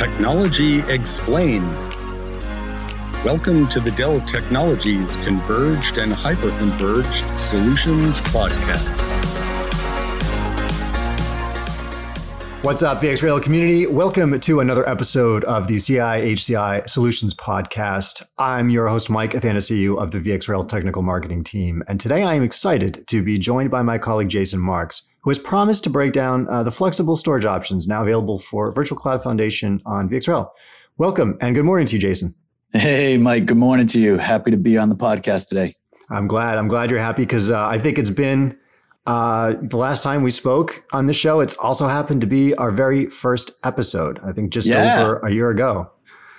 Technology Explained. Welcome to the Dell Technologies Converged and Hyperconverged Solutions Podcast. What's up, VxRail community? Welcome to another episode of the CI HCI Solutions Podcast. I'm your host, Mike Athanasiou of the VxRail Technical Marketing Team. And today I am excited to be joined by my colleague, Jason Marques, who has promised to break down uh, the flexible storage options now available for Virtual Cloud Foundation on VxRail. Welcome and good morning to you, Jason. Hey, Mike. Good morning to you. Happy to be on the podcast today. I'm glad. I'm glad you're happy because uh, I think it's been uh, the last time we spoke on the show, it's also happened to be our very first episode. I think just yeah. over a year ago.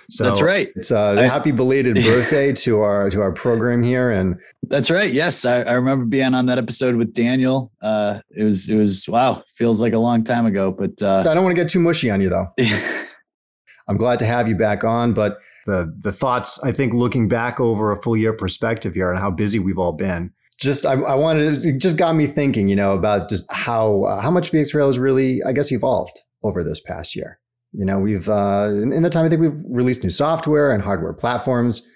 So that's right. It's a happy belated birthday to our to our program here, and that's right. Yes, I, I remember being on that episode with Daniel. Uh, it was it was wow, feels like a long time ago. But uh, I don't want to get too mushy on you though. I'm glad to have you back on, but the the thoughts I think looking back over a full year perspective here and how busy we've all been just I, I, wanted it just got me thinking, you know, about just how uh, how much VxRail has really, I guess, evolved over this past year. You know, we've uh, in, in the time I think we've released new software and hardware platforms.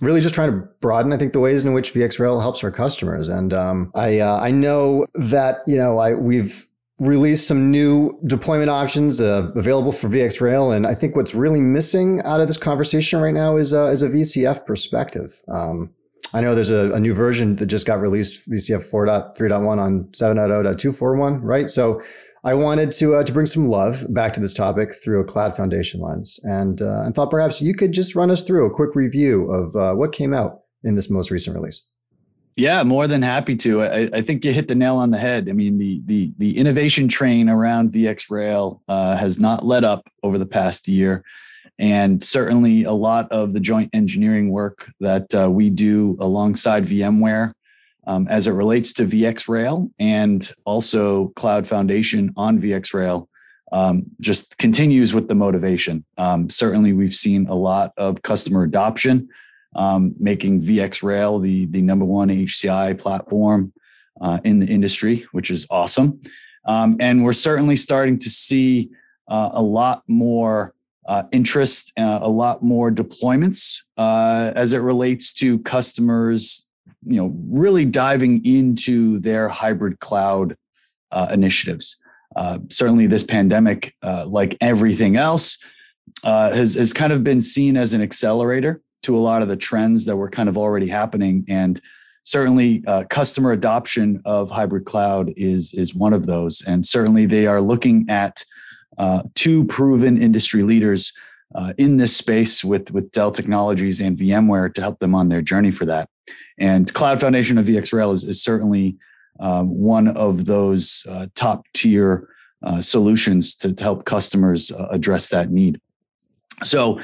Really, just trying to broaden, I think, the ways in which VxRail helps our customers. And um, I uh, I know that you know I we've released some new deployment options uh, available for VxRail, and I think what's really missing out of this conversation right now is uh, is a VCF perspective. Um, I know there's a, a, new version that just got released, VCF 4.3.1 on 7.0.241, right? So I wanted to uh, to bring some love back to this topic through a cloud foundation lens, and uh, and thought perhaps you could just run us through a quick review of uh, what came out in this most recent release. Yeah, more than happy to. I, I, think you hit the nail on the head. I mean, the the the innovation train around VxRail uh, has not let up over the past year and certainly a lot of the joint engineering work that uh, we do alongside VMware um, as it relates to VxRail and also Cloud Foundation on VxRail um, just continues with the motivation. Um, certainly, we've seen a lot of customer adoption, um, making VxRail the, the number one HCI platform uh, in the industry, which is awesome. Um, and we're certainly starting to see uh, a lot more uh, interest, uh, a lot more deployments uh, as it relates to customers, you know, really diving into their hybrid cloud uh, initiatives. Uh, certainly, this pandemic, uh, like everything else, has has kind of been seen as an accelerator to a lot of the trends that were kind of already happening, and certainly customer adoption of hybrid cloud is is one of those. And certainly, they are looking at uh, two proven industry leaders uh, in this space with, with Dell Technologies and VMware to help them on their journey for that. And Cloud Foundation of VxRail is, is certainly uh, one of those uh, top tier uh, solutions to, to, help customers uh, address that need. So,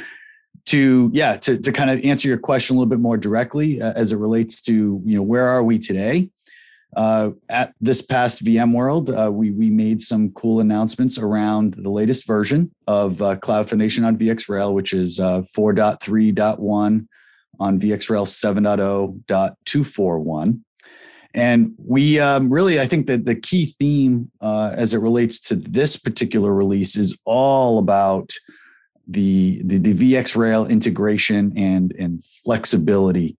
to yeah, to, to kind of answer your question a little bit more directly as it relates to you know where are we today? Uh, at this past VMworld, uh, we we made some cool announcements around the latest version of uh, Cloud Foundation on VxRail, which is uh, 4.3.1 on VxRail 7.0.241. And we um, really, I think that the key theme uh, as it relates to this particular release is all about the the, the VxRail integration and and flexibility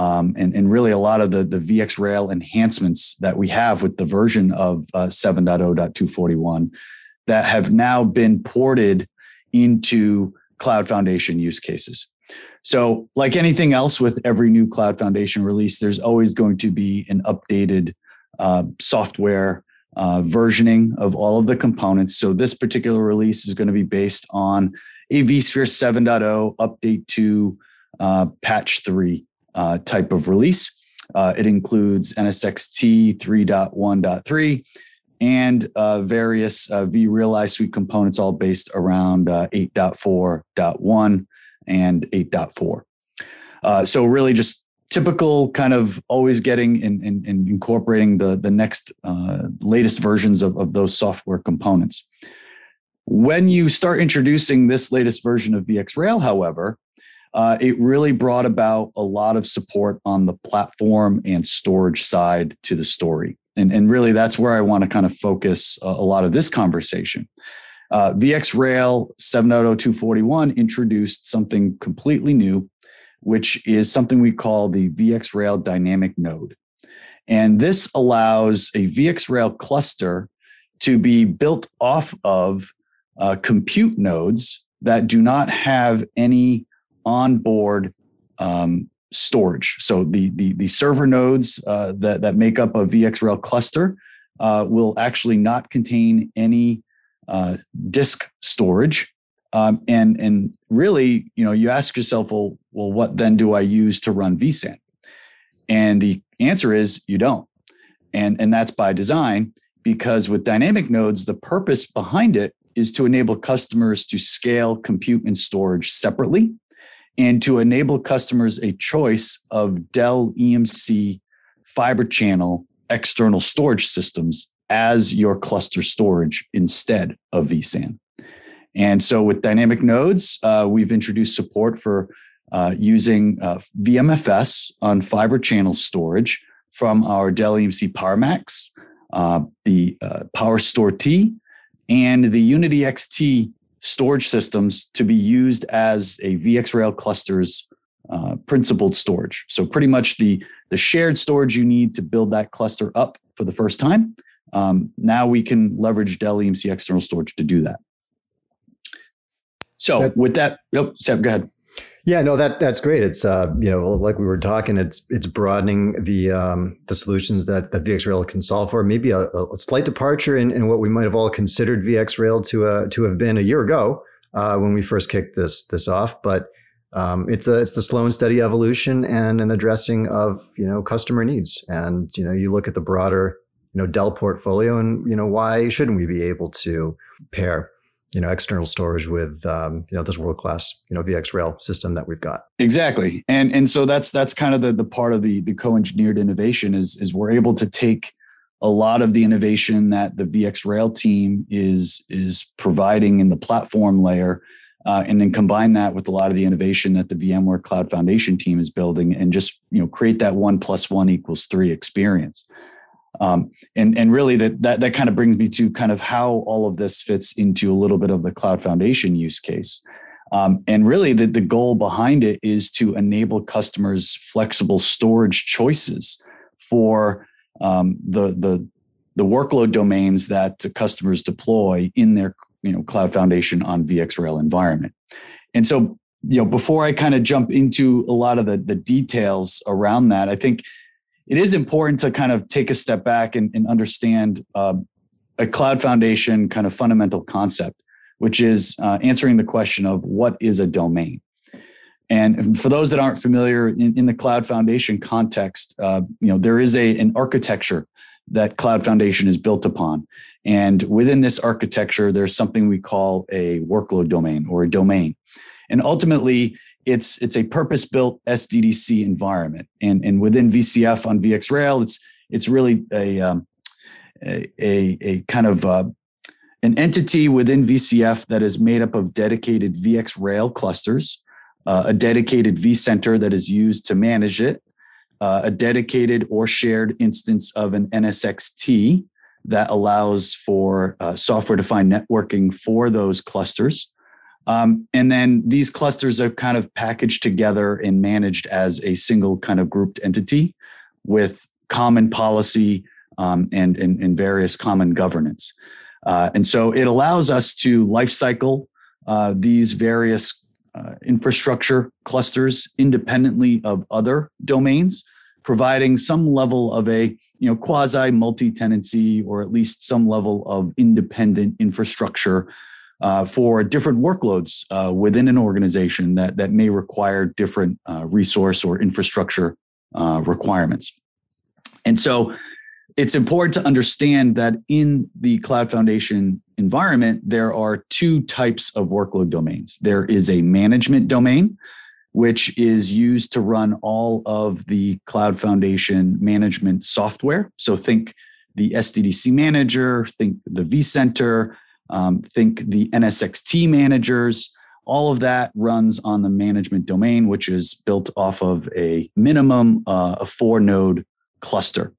um, and, and really a lot of the, the VxRail enhancements that we have with the version of uh, 7.0.241 that have now been ported into Cloud Foundation use cases. So, like anything else with every new Cloud Foundation release, there's always going to be an updated uh, software uh, versioning of all of the components. So, this particular release is going to be based on a vSphere 7.0 update to uh, patch 3 uh, type of release. Uh, it includes NSXT 3.1.3 and uh, various uh, vRealize suite components, all based around uh, 8.4.1 and 8.4. Uh, so, really, just typical kind of always getting and, and incorporating the, the next uh, latest versions of, of those software components. When you start introducing this latest version of VxRail, however, uh, it really brought about a lot of support on the platform and storage side to the story. And, and really, that's where I want to kind of focus a, a lot of this conversation. Uh, VxRail 7.0241 introduced something completely new, which is something we call the VxRail dynamic node. And this allows a VxRail cluster to be built off of uh, compute nodes that do not have any onboard um, storage. So the the, the server nodes uh, that that make up a VxRail cluster uh, will actually not contain any uh, disk storage. Um, and and really, you know, you ask yourself, well, well, what then do I use to run vSAN? And the answer is you don't. And and that's by design because with dynamic nodes, the purpose behind it is to enable customers to scale compute and storage separately and to enable customers a choice of Dell EMC fiber channel external storage systems as your cluster storage instead of vSAN. And so with dynamic nodes, uh, we've introduced support for uh, using uh, VMFS on fiber channel storage from our Dell EMC PowerMax, uh, the uh, PowerStore T, and the Unity XT storage systems to be used as a VxRail cluster's uh, principled storage. So pretty much the the shared storage you need to build that cluster up for the first time. Um, now we can leverage Dell EMC external storage to do that. So that, with that, oh, Seb, go ahead. Yeah, no, that that's great. It's uh, you know, like we were talking, it's it's broadening the um, the solutions that that VxRail can solve for. Maybe a, a slight departure in, in what we might have all considered VxRail to uh, to have been a year ago uh, when we first kicked this this off. But um, it's a it's the slow and steady evolution and an addressing of you know customer needs. And you know, you look at the broader you know Dell portfolio, and you know why shouldn't we be able to pair you know external storage with um, you know this world class you know VxRail system that we've got. Exactly, and and so that's that's kind of the the part of the the co-engineered innovation is is we're able to take a lot of the innovation that the VxRail team is is providing in the platform layer. Uh, and then combine that with a lot of the innovation that the VMware Cloud Foundation team is building, and just you know create that one plus one equals three experience. Um, and and really that that that kind of brings me to kind of how all of this fits into a little bit of the cloud foundation use case. Um, and really the, the goal behind it is to enable customers flexible storage choices for um, the the the workload domains that customers deploy in their you know cloud foundation on VxRail environment. And so you know before I kind of jump into a lot of the the details around that, I think it is important to kind of take a step back and, and understand uh, a cloud foundation kind of fundamental concept, which is uh, answering the question of what is a domain. And for those that aren't familiar in, in the cloud foundation context, uh, you know there is a an architecture that cloud foundation is built upon, and within this architecture, there's something we call a workload domain or a domain, and ultimately it's it's a purpose built SDDC environment, and and within VCF on VxRail, it's it's really a um, a, a, a kind of uh, an entity within VCF that is made up of dedicated VxRail clusters, uh, a dedicated vCenter that is used to manage it, uh, a dedicated or shared instance of an NSXT that allows for uh, software defined networking for those clusters. Um, and then these clusters are kind of packaged together and managed as a single kind of grouped entity with common policy um, and, and, and, various common governance. Uh, and so it allows us to lifecycle uh, these various uh, infrastructure clusters independently of other domains, providing some level of a you know quasi multi-tenancy or at least some level of independent infrastructure uh, for different workloads uh, within an organization that, that may require different uh, resource or infrastructure uh, requirements. And so it's important to understand that in the Cloud Foundation environment, there are two types of workload domains. There is a management domain, which is used to run all of the Cloud Foundation management software. So think the SDDC manager, think the vCenter, um, think the NSXT managers, all of that runs on the management domain, which is built off of a minimum uh, a four node cluster.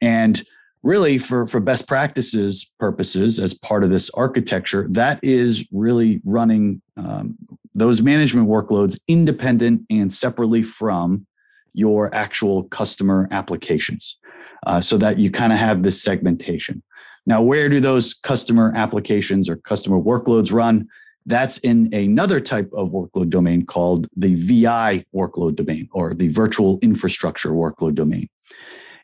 And really for, for best practices purposes as part of this architecture, that is really running um, those management workloads independent and separately from your actual customer applications uh, so that you kind of have this segmentation. Now, where do those customer applications or customer workloads run? That's in another type of workload domain called the VI workload domain or the virtual infrastructure workload domain.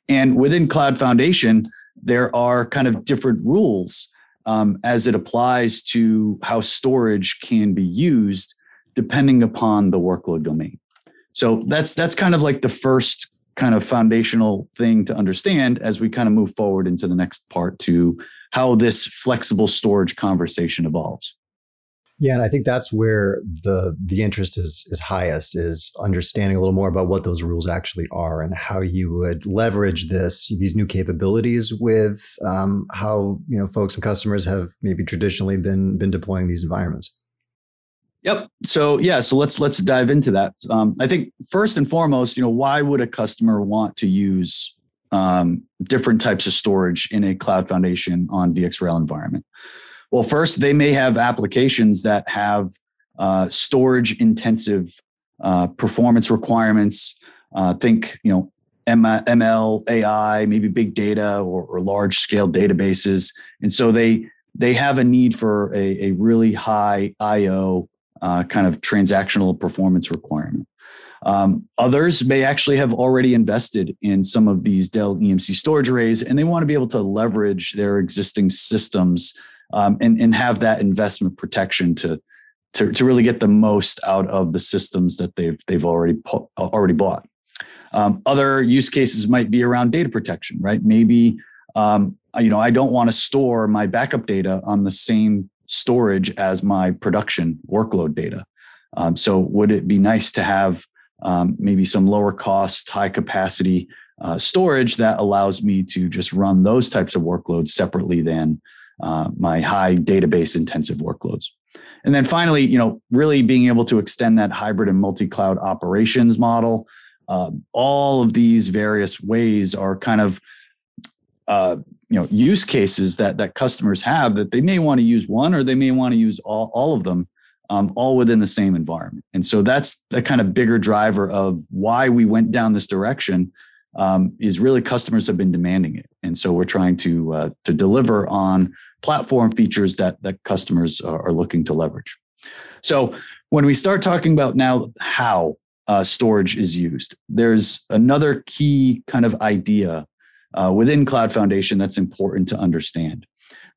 And within Cloud Foundation, there are kind of different rules um, as it applies to how storage can be used depending upon the workload domain. So that's that's kind of like the first kind of foundational thing to understand as we kind of move forward into the next part to how this flexible storage conversation evolves. Yeah, and I think that's where the the interest is is highest is understanding a little more about what those rules actually are and how you would leverage this these new capabilities with um, how you know folks and customers have maybe traditionally been been deploying these environments. Yep. So yeah, so let's let's dive into that. Um, I think first and foremost, you know, why would a customer want to use um, different types of storage in a cloud foundation on VxRail environment? Well, first, they may have applications that have uh, storage intensive uh, performance requirements. Uh, think, you know, ML, AI, maybe big data or, or, large scale databases, and so they they have a need for a, a really high I/O uh, kind of transactional performance requirement. Um, others may actually have already invested in some of these Dell EMC storage arrays, and they want to be able to leverage their existing systems um, and, and have that investment protection to, to, to really get the most out of the systems that they've, they've already, already bought. Um, other use cases might be around data protection, right? Maybe, um, you know, I don't want to store my backup data on the same storage as my production workload data. Um, so would it be nice to have um, maybe some lower cost, high capacity uh, storage that allows me to just run those types of workloads separately than uh, my high database intensive workloads. And then finally, you know, really being able to extend that hybrid and multi-cloud operations model. Uh, all of these various ways are kind of uh, you know use cases that that customers have that they may want to use one or they may want to use all, all of them um, all within the same environment and so that's the kind of bigger driver of why we went down this direction um, is really customers have been demanding it, and so we're trying to uh, to deliver on platform features that that customers are, are, looking to leverage. So when we start talking about now how uh, storage is used, there's another key kind of idea uh, within Cloud Foundation that's important to understand.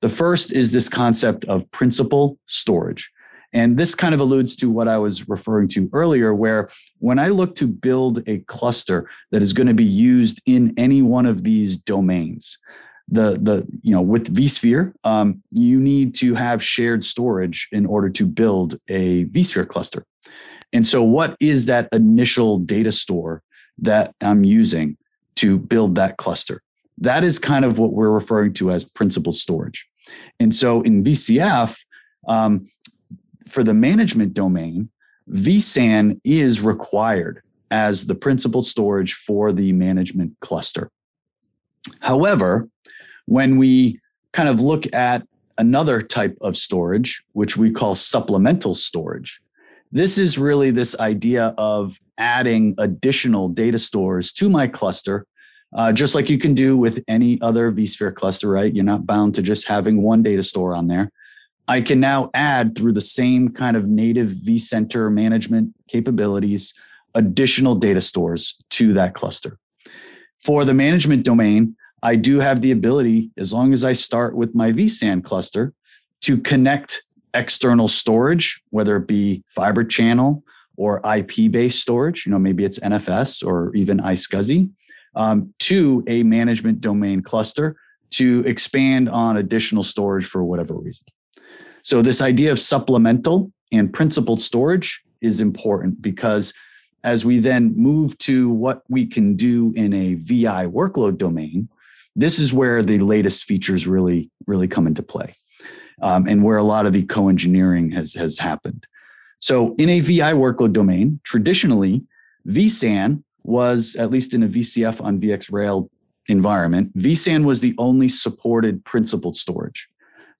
The first is this concept of principal storage. And this kind of alludes to what I was referring to earlier, where when I look to build a cluster that is going to be used in any one of these domains, the the you know with vSphere, um, you need to have shared storage in order to build a vSphere cluster. And so, what is that initial data store that I'm using to build that cluster? That is kind of what we're referring to as principal storage. And so, in VCF, um, for the management domain, vSAN is required as the principal storage for the management cluster. However, when we kind of look at another type of storage, which we call supplemental storage, this is really this idea of adding additional data stores to my cluster, uh, just like you can do with any other vSphere cluster, right? You're not bound to just having one data store on there. I can now add through the same kind of native vCenter management capabilities additional data stores to that cluster. For the management domain, I do have the ability, as long as I start with my vSAN cluster, to connect external storage, whether it be fiber channel or IP based storage, you know, maybe it's NFS or even iSCSI, um, to a management domain cluster to expand on additional storage for whatever reason. So, this idea of supplemental and principled storage is important because as we then move to what we can do in a VI workload domain, this is where the latest features really, really come into play um, and where a lot of the co engineering has, has happened. So, in a VI workload domain, traditionally, vSAN was, at least in a VCF on VxRail environment, vSAN was the only supported principal storage.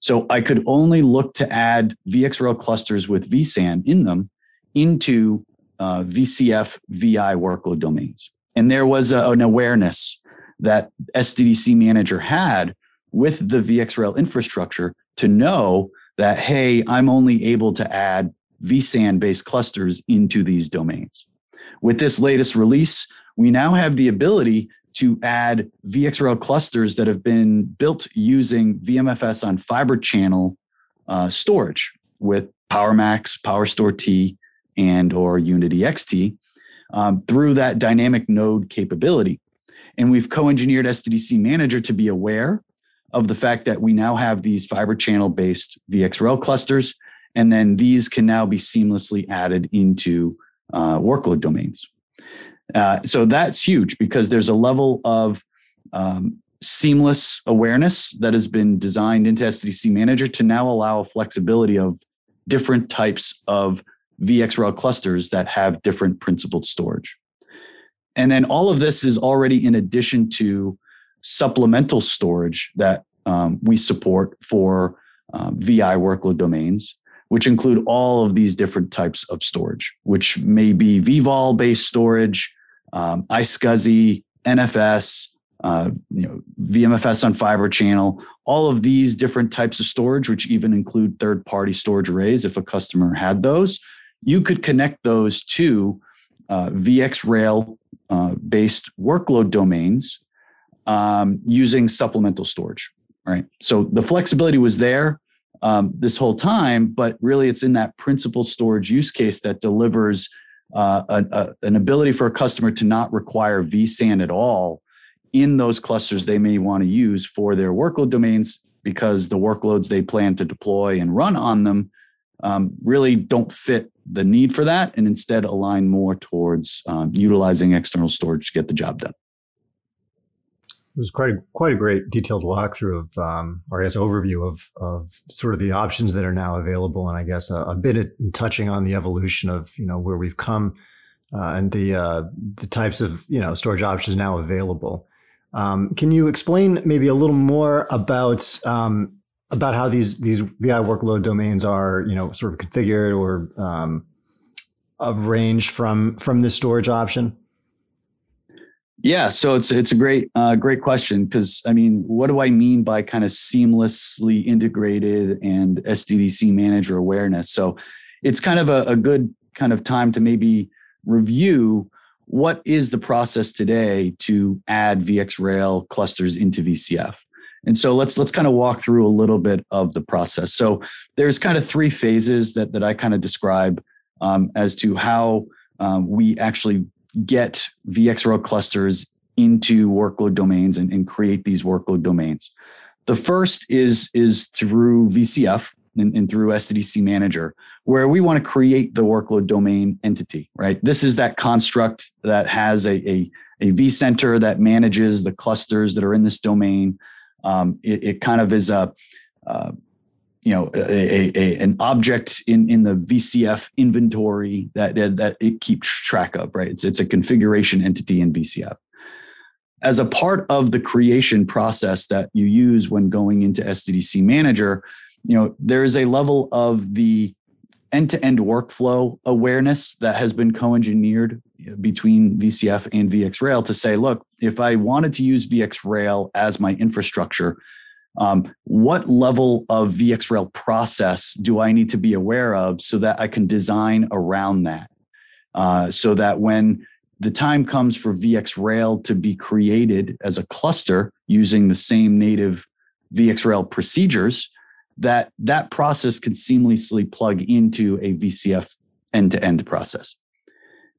So I could only look to add VxRail clusters with vSAN in them into uh, VCF VI workload domains. And there was a, an awareness that SDDC manager had with the VxRail infrastructure to know that, hey, I'm only able to add vSAN based clusters into these domains. With this latest release, we now have the ability to add VxRail clusters that have been built using VMFS on fiber channel uh, storage with PowerMax, PowerStore T, and or Unity XT um, through that dynamic node capability. And we've co-engineered SDDC Manager to be aware of the fact that we now have these fiber channel based VxRail clusters, and then these can now be seamlessly added into uh, workload domains. Uh, so that's huge because there's a level of um, seamless awareness that has been designed into SDC Manager to now allow flexibility of different types of VxRail clusters that have different principled storage. And then all of this is already in addition to supplemental storage that um, we support for um, VI workload domains, which include all of these different types of storage, which may be vVol based storage, um, iSCSI, NFS, uh, you know, VMFS on fiber channel, all of these different types of storage, which even include third party storage arrays if a customer had those, you could connect those to uh, VxRail uh, based workload domains um, using supplemental storage. Right. So the flexibility was there um, this whole time, but really it's in that principal storage use case that delivers uh, a, a, an ability for a customer to not require vSAN at all in those clusters they may want to use for their workload domains because the workloads they plan to deploy and run on them um, really don't fit the need for that and instead align more towards um, utilizing external storage to get the job done. It was quite a, quite a great detailed walkthrough of, um, or I guess overview of of sort of the options that are now available, and I guess a, a bit in touching on the evolution of you know where we've come uh, and the uh, the types of you know storage options now available. Um, can you explain maybe a little more about um, about how these these VI workload domains are you know sort of configured or um, arranged from from this storage option? Yeah, so it's it's a great uh, great question because I mean, what do I mean by kind of seamlessly integrated and SDDC manager awareness? So it's kind of a, a good kind of time to maybe review what is the process today to add VxRail clusters into VCF. And so let's let's kind of walk through a little bit of the process. So there's kind of three phases that that I kind of describe um, as to how um, we actually get VxRail clusters into workload domains and, and create these workload domains. The first is, is through VCF and, and through SDDC Manager, where we want to create the workload domain entity, right? This is that construct that has a, a, a vCenter that manages the clusters that are in this domain. Um, it, it, kind of is a, uh, you know a, a, an object in in the VCF inventory that that it keeps track of right? It's it's a configuration entity in VCF as a part of the creation process that you use when going into SDDC manager you know there is a level of the end-to-end workflow awareness that has been co-engineered between VCF and VxRail to say look if I wanted to use VxRail as my infrastructure um, what level of VxRail process do I need to be aware of so that I can design around that? Uh, so that when the time comes for VxRail to be created as a cluster using the same native VxRail procedures, that that process can seamlessly plug into a VCF end-to-end process.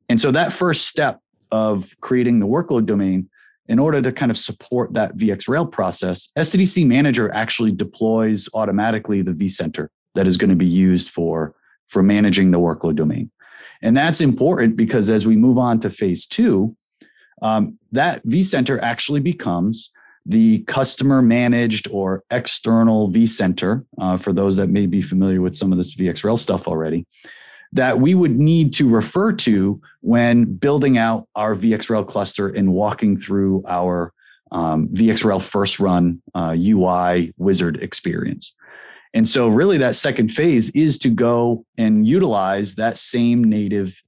And so that first step of creating the workload domain in order to kind of support that VxRail process, SDDC Manager actually deploys automatically the vCenter that is going to be used for, for managing the workload domain. And that's important because as we move on to phase two, um, that vCenter actually becomes the customer managed or external vCenter, uh, for those that may be familiar with some of this VxRail stuff already that we would need to refer to when building out our VxRail cluster and walking through our um, VxRail first run uh, UI wizard experience. And so, really, that second phase is to go and utilize that same native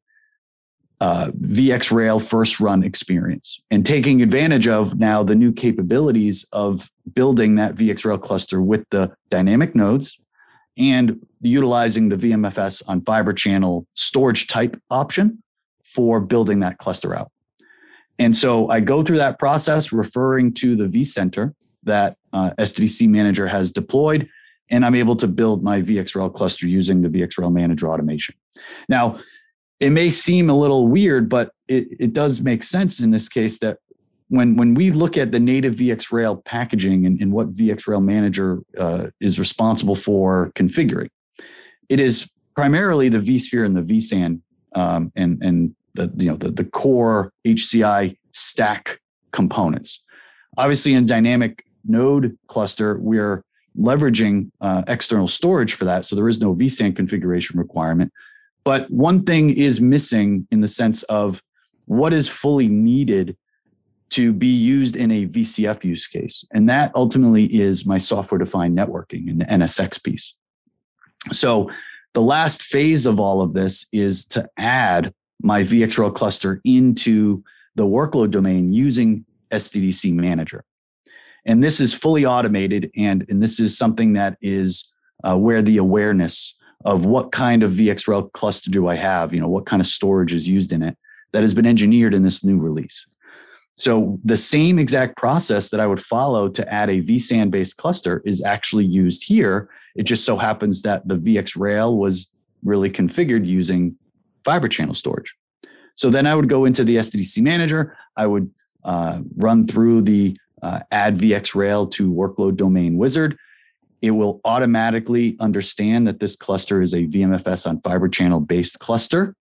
uh, VxRail first run experience and taking advantage of now the new capabilities of building that VxRail cluster with the dynamic nodes and utilizing the VMFS on fiber channel storage type option for building that cluster out. And so I go through that process referring to the vCenter that uh, SDDC Manager has deployed, and I'm able to build my VxRail cluster using the VxRail Manager automation. Now, it may seem a little weird, but it, it does make sense in this case that when, when we look at the native VxRail packaging and, and what VxRail Manager uh, is responsible for configuring, it is primarily the vSphere and the vSAN um, and, and the you know the, the core HCI stack components. Obviously, in dynamic node cluster, we're leveraging uh, external storage for that, so there is no vSAN configuration requirement. But one thing is missing in the sense of what is fully needed to be used in a VCF use case, and that ultimately is my software-defined networking and the NSX piece. So the last phase of all of this is to add my VxRail cluster into the workload domain using SDDC Manager. And this is fully automated, and, and this is something that is uh, where the awareness of what kind of VxRail cluster do I have, you know, what kind of storage is used in it, that has been engineered in this new release. So the same exact process that I would follow to add a vSAN based cluster is actually used here. It just so happens that the VxRail was really configured using fiber channel storage. So then I would go into the SDDC manager. I would uh, run through the uh, add VxRail to workload domain wizard. It will automatically understand that this cluster is a VMFS on fiber channel based cluster.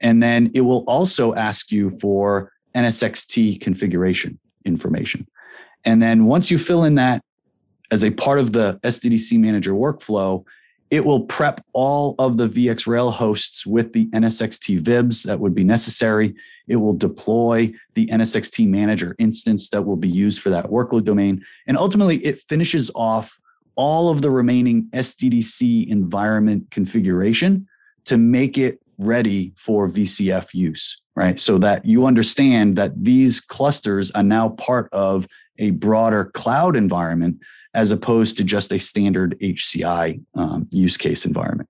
And then it will also ask you for NSXT configuration information. And then once you fill in that as a part of the SDDC manager workflow, it will prep all of the VxRail hosts with the NSXT VIBs that would be necessary. It will deploy the NSXT manager instance that will be used for that workload domain. And ultimately, it finishes off all of the remaining SDDC environment configuration to make it ready for VCF use, right? So that you understand that these clusters are now part of a broader cloud environment as opposed to just a standard HCI um, use case environment.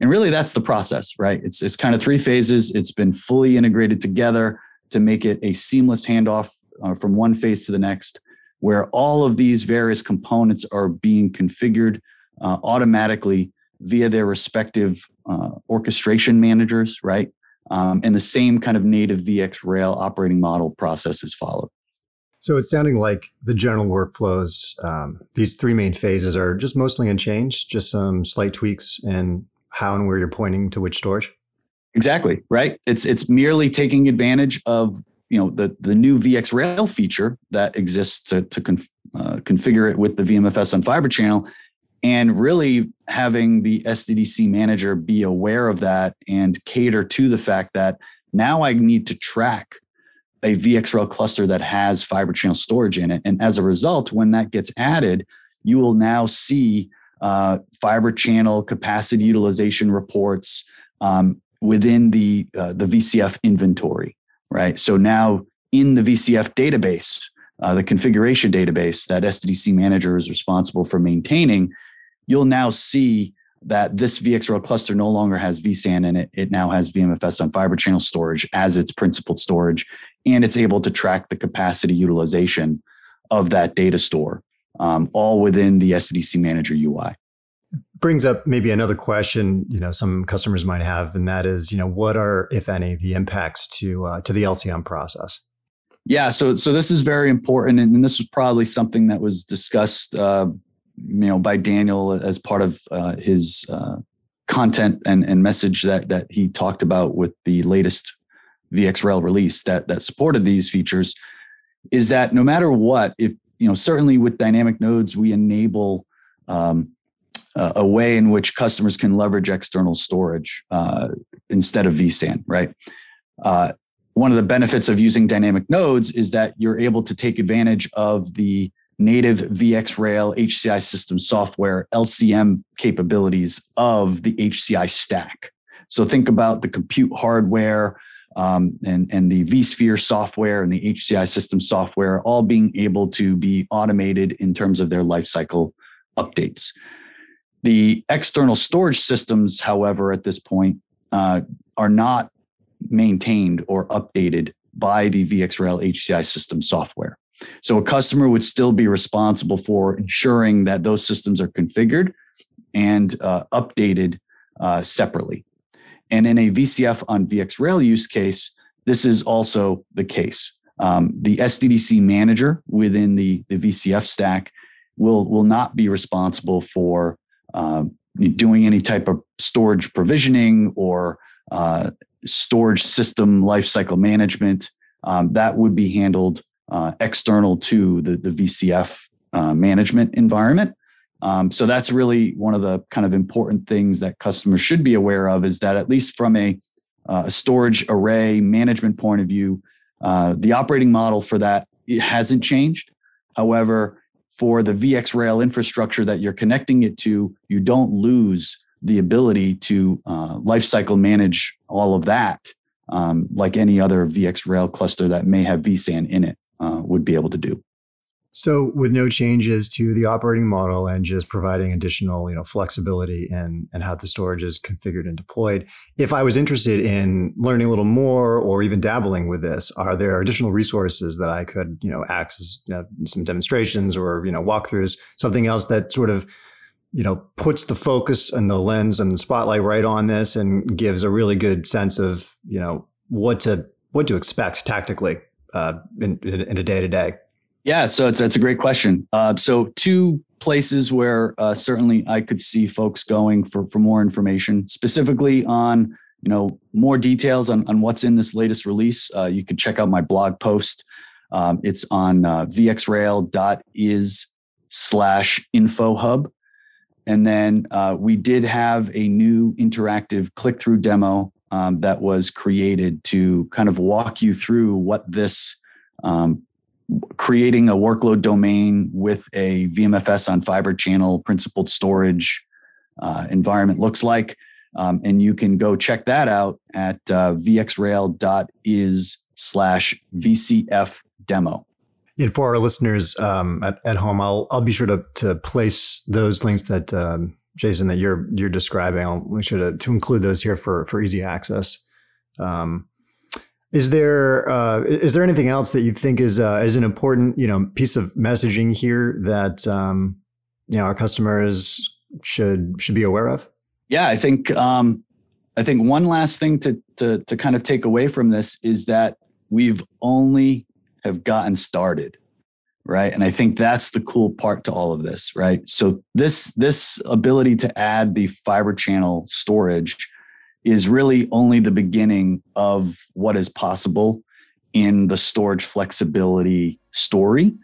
And really, that's the process, right? It's, it's kind of three phases. It's been fully integrated together to make it a seamless handoff uh, from one phase to the next, where all of these various components are being configured uh, automatically via their respective uh, orchestration managers, right? Um, and the same kind of native VxRail operating model process is followed. So it's sounding like the general workflows, um, these three main phases are just mostly unchanged, just some slight tweaks in how and where you're pointing to which storage. Exactly right. It's it's merely taking advantage of you know the the new VxRail feature that exists to to conf, uh, configure it with the VMFS on Fiber Channel, and really having the SDDC manager be aware of that and cater to the fact that now I need to track a VxRail cluster that has fiber channel storage in it. And as a result, when that gets added, you will now see uh, fiber channel capacity utilization reports um, within the uh, the VCF inventory, right? So now in the VCF database, uh, the configuration database that SDDC manager is responsible for maintaining, you'll now see that this VxRail cluster no longer has vSAN in it. It now has VMFS on fiber channel storage as its principal storage, and it's able to track the capacity utilization of that data store, um, all within the SDC Manager UI. Brings up maybe another question, you know, some customers might have, and that is, you know, what are, if any, the impacts to uh, to the LCM process? Yeah, so so this is very important, and this was probably something that was discussed uh, you know by Daniel as part of uh, his uh, content and, and message that that he talked about with the latest VxRail release that that supported these features is that no matter what, if you know certainly with dynamic nodes we enable um, a way in which customers can leverage external storage uh, instead of vSAN, right? Uh, one of the benefits of using dynamic nodes is that you're able to take advantage of the native VxRail HCI system software LCM capabilities of the HCI stack. So think about the compute hardware um, and, and the vSphere software and the HCI system software all being able to be automated in terms of their lifecycle updates. The external storage systems, however, at this point, uh, are not maintained or updated by the VxRail HCI system software. So a customer would still be responsible for ensuring that those systems are configured and uh, updated uh, separately. And in a VCF on VxRail use case, this is also the case. Um, the SDDC manager within the, the VCF stack will, will not be responsible for uh, doing any type of storage provisioning or uh, storage system lifecycle management. Um, that would be handled uh, external to the, the VCF uh, management environment. Um, so that's really one of the kind of important things that customers should be aware of is that at least from a, uh, a storage array management point of view, uh, the operating model for that it hasn't changed. However, for the VxRail infrastructure that you're connecting it to, you don't lose the ability to uh, lifecycle manage all of that um, like any other VxRail cluster that may have vSAN in it uh, would be able to do. So, with no changes to the operating model and just providing additional, you know, flexibility in and how the storage is configured and deployed, if I was interested in learning a little more or even dabbling with this, are there additional resources that I could, you know, access, you know, some demonstrations or you know walkthroughs, something else that sort of you know puts the focus and the lens and the spotlight right on this and gives a really good sense of you know what to what to expect tactically uh, in, in a day to day yeah, so it's that's a great question. Uh, so two places where uh, certainly I could see folks going for for more information, specifically on you know more details on on what's in this latest release. Uh, you could check out my blog post. Um, it's on uh, vxrail.is slash info hub. And then uh, we did have a new interactive click through demo um, that was created to kind of walk you through what this um, creating a workload domain with a VMFS on fiber channel principled storage uh, environment looks like. Um, and you can go check that out at uh, vxrail.is slash VCF demo. And for our listeners um, at, at home, I'll I'll be sure to to place those links that um, Jason that you're you're describing. I'll make sure to, to include those here for for easy access. Um, is there uh, is there anything else that you think is uh, is an important you know piece of messaging here that um, you know our customers should should be aware of? Yeah, I think um, I think one last thing to to to kind of take away from this is that we've only have gotten started, right? And I think that's the cool part to all of this, right? So this this ability to add the fiber channel storage is really only the beginning of what is possible in the storage flexibility story.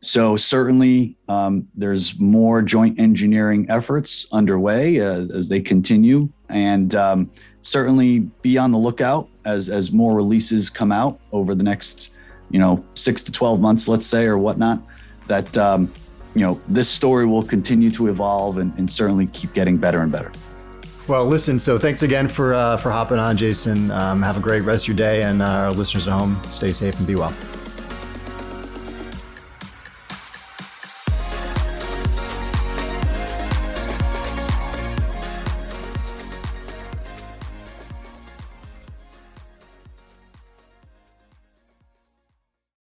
So certainly, um, there's more joint engineering efforts underway uh, as they continue, and um, certainly be on the lookout as as more releases come out over the next, you know, six to twelve months, let's say, or whatnot. That um, you know, this story will continue to evolve and, and certainly keep getting better and better. Well, listen. So thanks again for uh, for hopping on, Jason. Um, have a great rest of your day, and uh, our listeners at home, stay safe and be well.